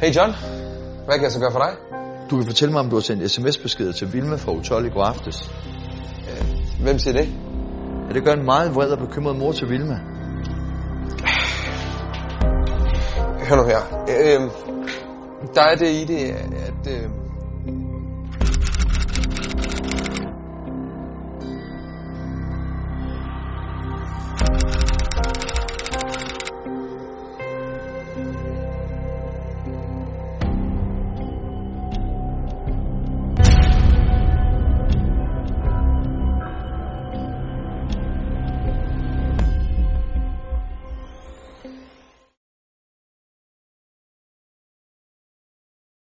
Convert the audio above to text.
Hey John, hvad kan jeg så gøre for dig? Du kan fortælle mig, om du har sendt sms-beskeder til Vilma fra U12 i går aftes. Øh, hvem siger det? Ja, det gør en meget vred og bekymret mor til Vilma. Hør nu her. Øh, der er det i det, at... Øh...